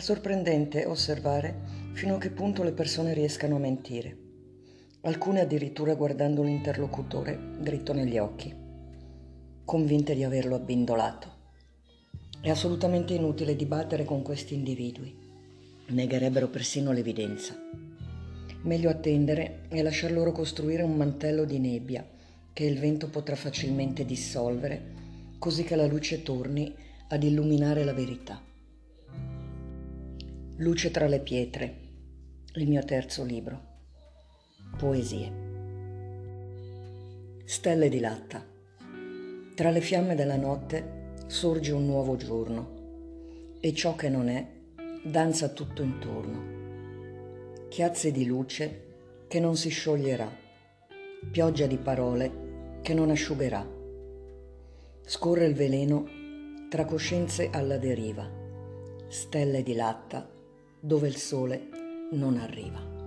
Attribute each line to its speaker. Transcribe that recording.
Speaker 1: È sorprendente osservare fino a che punto le persone riescano a mentire, alcune addirittura guardando l'interlocutore dritto negli occhi, convinte di averlo abbindolato. È assolutamente inutile dibattere con questi individui, negherebbero persino l'evidenza. Meglio attendere e lasciar loro costruire un mantello di nebbia che il vento potrà facilmente dissolvere, così che la luce torni ad illuminare la verità. Luce tra le pietre, il mio terzo libro. Poesie. Stelle di latta. Tra le fiamme della notte sorge un nuovo giorno e ciò che non è danza tutto intorno. Chiazze di luce che non si scioglierà, pioggia di parole che non asciugherà. Scorre il veleno tra coscienze alla deriva, stelle di latta dove il sole non arriva.